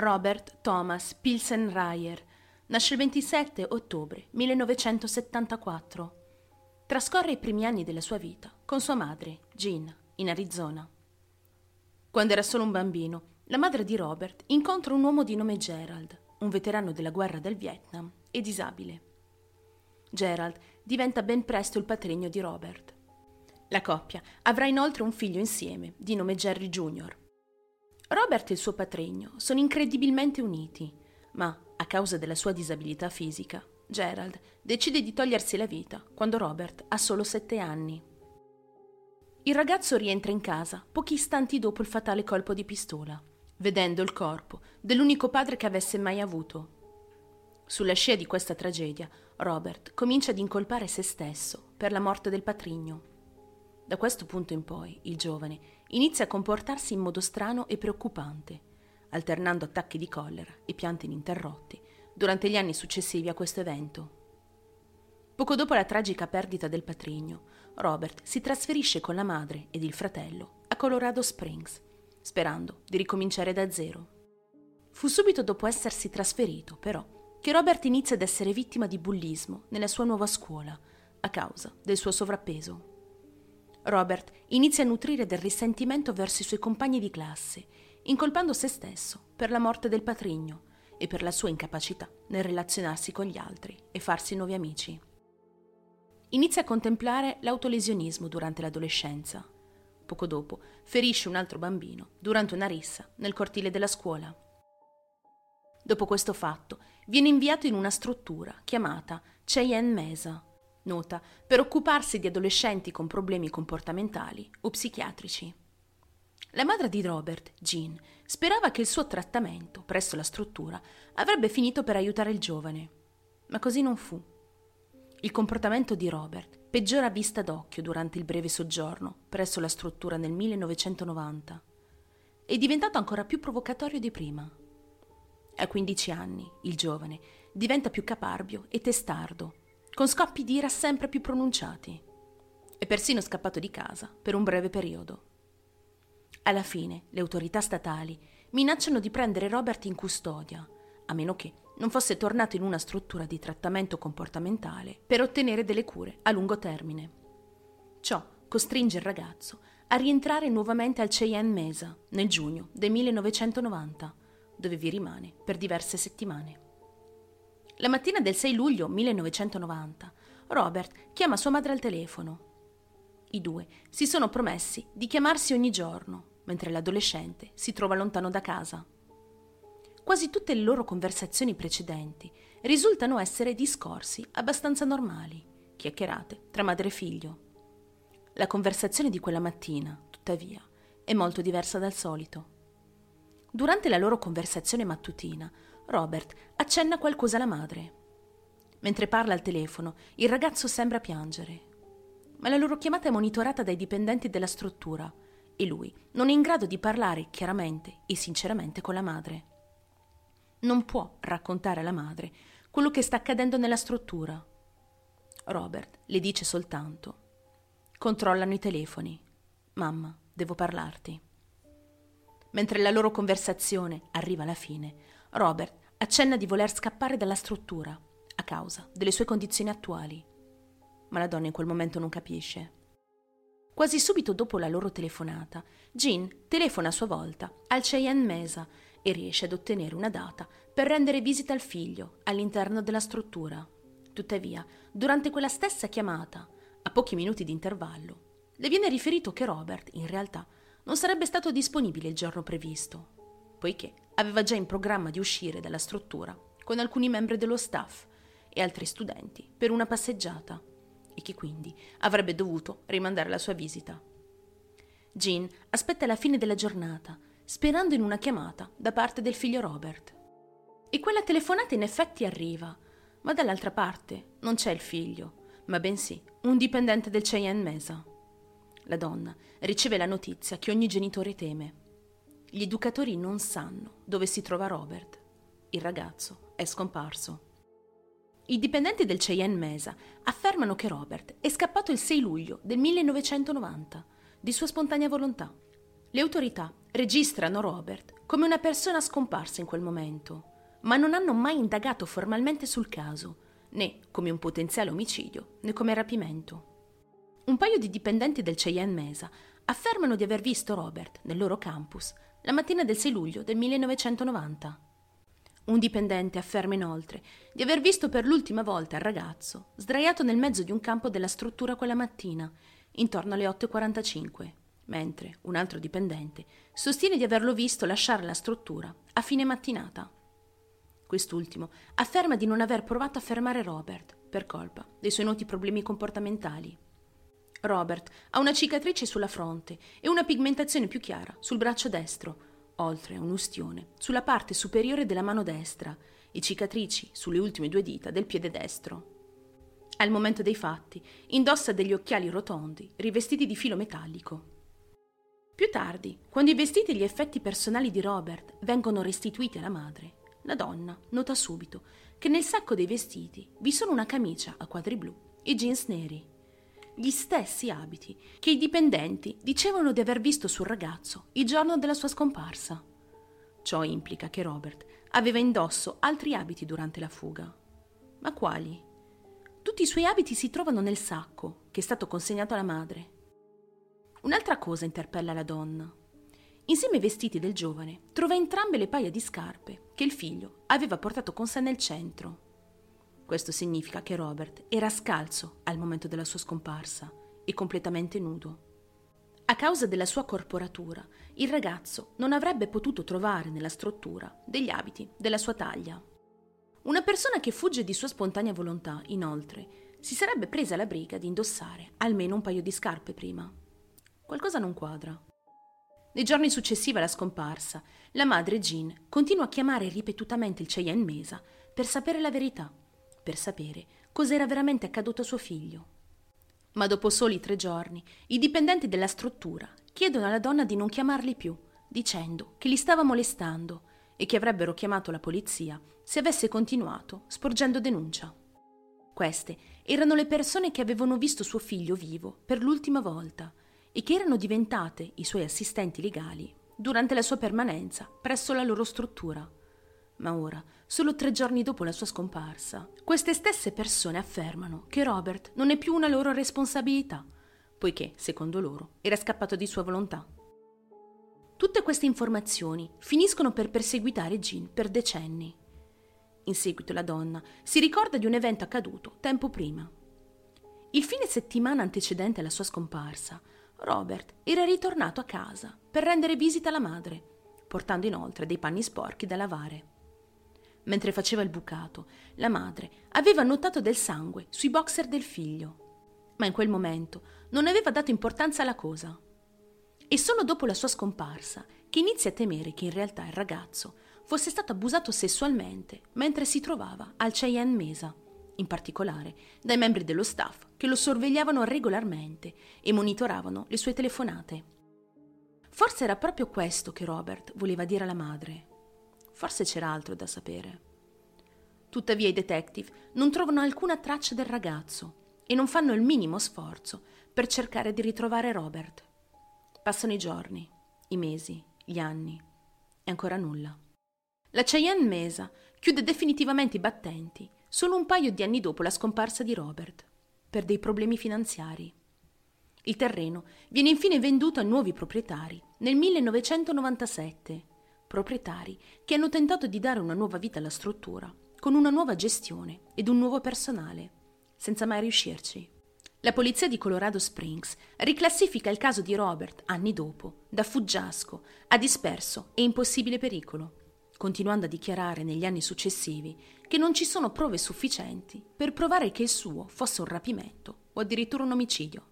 Robert Thomas Pilsen-Reyer nasce il 27 ottobre 1974. Trascorre i primi anni della sua vita con sua madre, Jean, in Arizona. Quando era solo un bambino, la madre di Robert incontra un uomo di nome Gerald, un veterano della guerra del Vietnam e disabile. Gerald diventa ben presto il patrigno di Robert. La coppia avrà inoltre un figlio insieme, di nome Jerry Jr. Robert e il suo patrigno sono incredibilmente uniti, ma a causa della sua disabilità fisica, Gerald decide di togliersi la vita quando Robert ha solo sette anni. Il ragazzo rientra in casa pochi istanti dopo il fatale colpo di pistola, vedendo il corpo dell'unico padre che avesse mai avuto. Sulla scia di questa tragedia, Robert comincia ad incolpare se stesso per la morte del patrigno. Da questo punto in poi, il giovane inizia a comportarsi in modo strano e preoccupante, alternando attacchi di collera e pianti ininterrotti durante gli anni successivi a questo evento. Poco dopo la tragica perdita del patrigno, Robert si trasferisce con la madre ed il fratello a Colorado Springs, sperando di ricominciare da zero. Fu subito dopo essersi trasferito, però, che Robert inizia ad essere vittima di bullismo nella sua nuova scuola, a causa del suo sovrappeso. Robert inizia a nutrire del risentimento verso i suoi compagni di classe, incolpando se stesso per la morte del patrigno e per la sua incapacità nel relazionarsi con gli altri e farsi nuovi amici. Inizia a contemplare l'autolesionismo durante l'adolescenza. Poco dopo ferisce un altro bambino durante una rissa nel cortile della scuola. Dopo questo fatto viene inviato in una struttura chiamata Cheyenne Mesa, nota per occuparsi di adolescenti con problemi comportamentali o psichiatrici. La madre di Robert, Jean, sperava che il suo trattamento presso la struttura avrebbe finito per aiutare il giovane, ma così non fu. Il comportamento di Robert peggiora a vista d'occhio durante il breve soggiorno presso la struttura nel 1990. È diventato ancora più provocatorio di prima. A 15 anni, il giovane diventa più caparbio e testardo con scoppi di ira sempre più pronunciati. È persino scappato di casa per un breve periodo. Alla fine le autorità statali minacciano di prendere Robert in custodia, a meno che non fosse tornato in una struttura di trattamento comportamentale per ottenere delle cure a lungo termine. Ciò costringe il ragazzo a rientrare nuovamente al Cheyenne Mesa nel giugno del 1990, dove vi rimane per diverse settimane. La mattina del 6 luglio 1990, Robert chiama sua madre al telefono. I due si sono promessi di chiamarsi ogni giorno, mentre l'adolescente si trova lontano da casa. Quasi tutte le loro conversazioni precedenti risultano essere discorsi abbastanza normali, chiacchierate tra madre e figlio. La conversazione di quella mattina, tuttavia, è molto diversa dal solito. Durante la loro conversazione mattutina, Robert accenna qualcosa alla madre. Mentre parla al telefono, il ragazzo sembra piangere. Ma la loro chiamata è monitorata dai dipendenti della struttura e lui non è in grado di parlare chiaramente e sinceramente con la madre. Non può raccontare alla madre quello che sta accadendo nella struttura. Robert le dice soltanto: Controllano i telefoni. Mamma, devo parlarti. Mentre la loro conversazione arriva alla fine, Robert accenna di voler scappare dalla struttura a causa delle sue condizioni attuali. Ma la donna in quel momento non capisce. Quasi subito dopo la loro telefonata, Jean telefona a sua volta al Cheyenne Mesa e riesce ad ottenere una data per rendere visita al figlio all'interno della struttura. Tuttavia, durante quella stessa chiamata, a pochi minuti di intervallo, le viene riferito che Robert, in realtà, non sarebbe stato disponibile il giorno previsto, poiché aveva già in programma di uscire dalla struttura con alcuni membri dello staff e altri studenti per una passeggiata e che quindi avrebbe dovuto rimandare la sua visita. Jean aspetta la fine della giornata, sperando in una chiamata da parte del figlio Robert. E quella telefonata in effetti arriva, ma dall'altra parte non c'è il figlio, ma bensì un dipendente del Cheyenne Mesa. La donna riceve la notizia che ogni genitore teme gli educatori non sanno dove si trova Robert. Il ragazzo è scomparso. I dipendenti del Cheyenne Mesa affermano che Robert è scappato il 6 luglio del 1990, di sua spontanea volontà. Le autorità registrano Robert come una persona scomparsa in quel momento, ma non hanno mai indagato formalmente sul caso, né come un potenziale omicidio, né come rapimento. Un paio di dipendenti del Cheyenne Mesa affermano di aver visto Robert nel loro campus la mattina del 6 luglio del 1990. Un dipendente afferma inoltre di aver visto per l'ultima volta il ragazzo sdraiato nel mezzo di un campo della struttura quella mattina, intorno alle 8.45, mentre un altro dipendente sostiene di averlo visto lasciare la struttura a fine mattinata. Quest'ultimo afferma di non aver provato a fermare Robert per colpa dei suoi noti problemi comportamentali. Robert ha una cicatrice sulla fronte e una pigmentazione più chiara sul braccio destro, oltre a un'ustione sulla parte superiore della mano destra e cicatrici sulle ultime due dita del piede destro. Al momento dei fatti indossa degli occhiali rotondi rivestiti di filo metallico. Più tardi, quando i vestiti e gli effetti personali di Robert vengono restituiti alla madre, la donna nota subito che nel sacco dei vestiti vi sono una camicia a quadri blu e jeans neri. Gli stessi abiti che i dipendenti dicevano di aver visto sul ragazzo il giorno della sua scomparsa. Ciò implica che Robert aveva indosso altri abiti durante la fuga. Ma quali? Tutti i suoi abiti si trovano nel sacco che è stato consegnato alla madre. Un'altra cosa interpella la donna. Insieme ai vestiti del giovane trova entrambe le paia di scarpe che il figlio aveva portato con sé nel centro. Questo significa che Robert era scalzo al momento della sua scomparsa e completamente nudo. A causa della sua corporatura, il ragazzo non avrebbe potuto trovare nella struttura degli abiti della sua taglia. Una persona che fugge di sua spontanea volontà, inoltre, si sarebbe presa la briga di indossare almeno un paio di scarpe prima. Qualcosa non quadra. Nei giorni successivi alla scomparsa, la madre Jean continua a chiamare ripetutamente il Cheyenne Mesa per sapere la verità, per sapere cos'era veramente accaduto a suo figlio. Ma dopo soli tre giorni, i dipendenti della struttura chiedono alla donna di non chiamarli più, dicendo che li stava molestando e che avrebbero chiamato la polizia se avesse continuato sporgendo denuncia. Queste erano le persone che avevano visto suo figlio vivo per l'ultima volta e che erano diventate i suoi assistenti legali durante la sua permanenza presso la loro struttura. Ma ora, solo tre giorni dopo la sua scomparsa, queste stesse persone affermano che Robert non è più una loro responsabilità, poiché, secondo loro, era scappato di sua volontà. Tutte queste informazioni finiscono per perseguitare Jean per decenni. In seguito la donna si ricorda di un evento accaduto tempo prima. Il fine settimana antecedente alla sua scomparsa, Robert era ritornato a casa per rendere visita alla madre, portando inoltre dei panni sporchi da lavare. Mentre faceva il bucato, la madre aveva notato del sangue sui boxer del figlio, ma in quel momento non aveva dato importanza alla cosa. È solo dopo la sua scomparsa che inizia a temere che in realtà il ragazzo fosse stato abusato sessualmente mentre si trovava al Cheyenne Mesa in particolare dai membri dello staff che lo sorvegliavano regolarmente e monitoravano le sue telefonate. Forse era proprio questo che Robert voleva dire alla madre. Forse c'era altro da sapere. Tuttavia i detective non trovano alcuna traccia del ragazzo e non fanno il minimo sforzo per cercare di ritrovare Robert. Passano i giorni, i mesi, gli anni e ancora nulla. La Cheyenne Mesa chiude definitivamente i battenti solo un paio di anni dopo la scomparsa di Robert, per dei problemi finanziari. Il terreno viene infine venduto a nuovi proprietari nel 1997, proprietari che hanno tentato di dare una nuova vita alla struttura, con una nuova gestione ed un nuovo personale, senza mai riuscirci. La polizia di Colorado Springs riclassifica il caso di Robert anni dopo da fuggiasco a disperso e impossibile pericolo continuando a dichiarare negli anni successivi che non ci sono prove sufficienti per provare che il suo fosse un rapimento o addirittura un omicidio.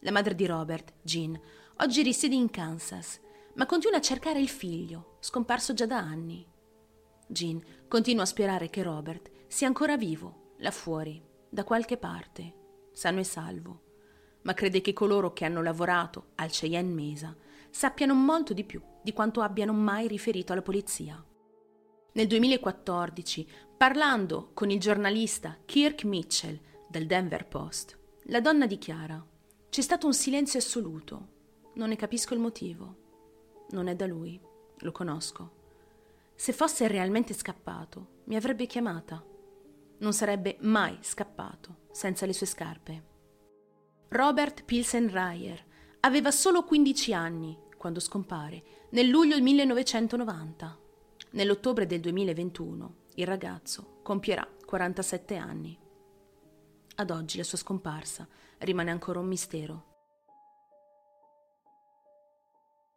La madre di Robert, Jean, oggi risiede in Kansas, ma continua a cercare il figlio, scomparso già da anni. Jean continua a sperare che Robert sia ancora vivo, là fuori, da qualche parte, sano e salvo, ma crede che coloro che hanno lavorato al Cheyenne Mesa sappiano molto di più di quanto abbiano mai riferito alla polizia. Nel 2014, parlando con il giornalista Kirk Mitchell del Denver Post, la donna dichiara: C'è stato un silenzio assoluto. Non ne capisco il motivo. Non è da lui, lo conosco. Se fosse realmente scappato, mi avrebbe chiamata. Non sarebbe mai scappato senza le sue scarpe. Robert Pilsen Ryer aveva solo 15 anni quando scompare, nel luglio 1990. Nell'ottobre del 2021 il ragazzo compierà 47 anni. Ad oggi la sua scomparsa rimane ancora un mistero.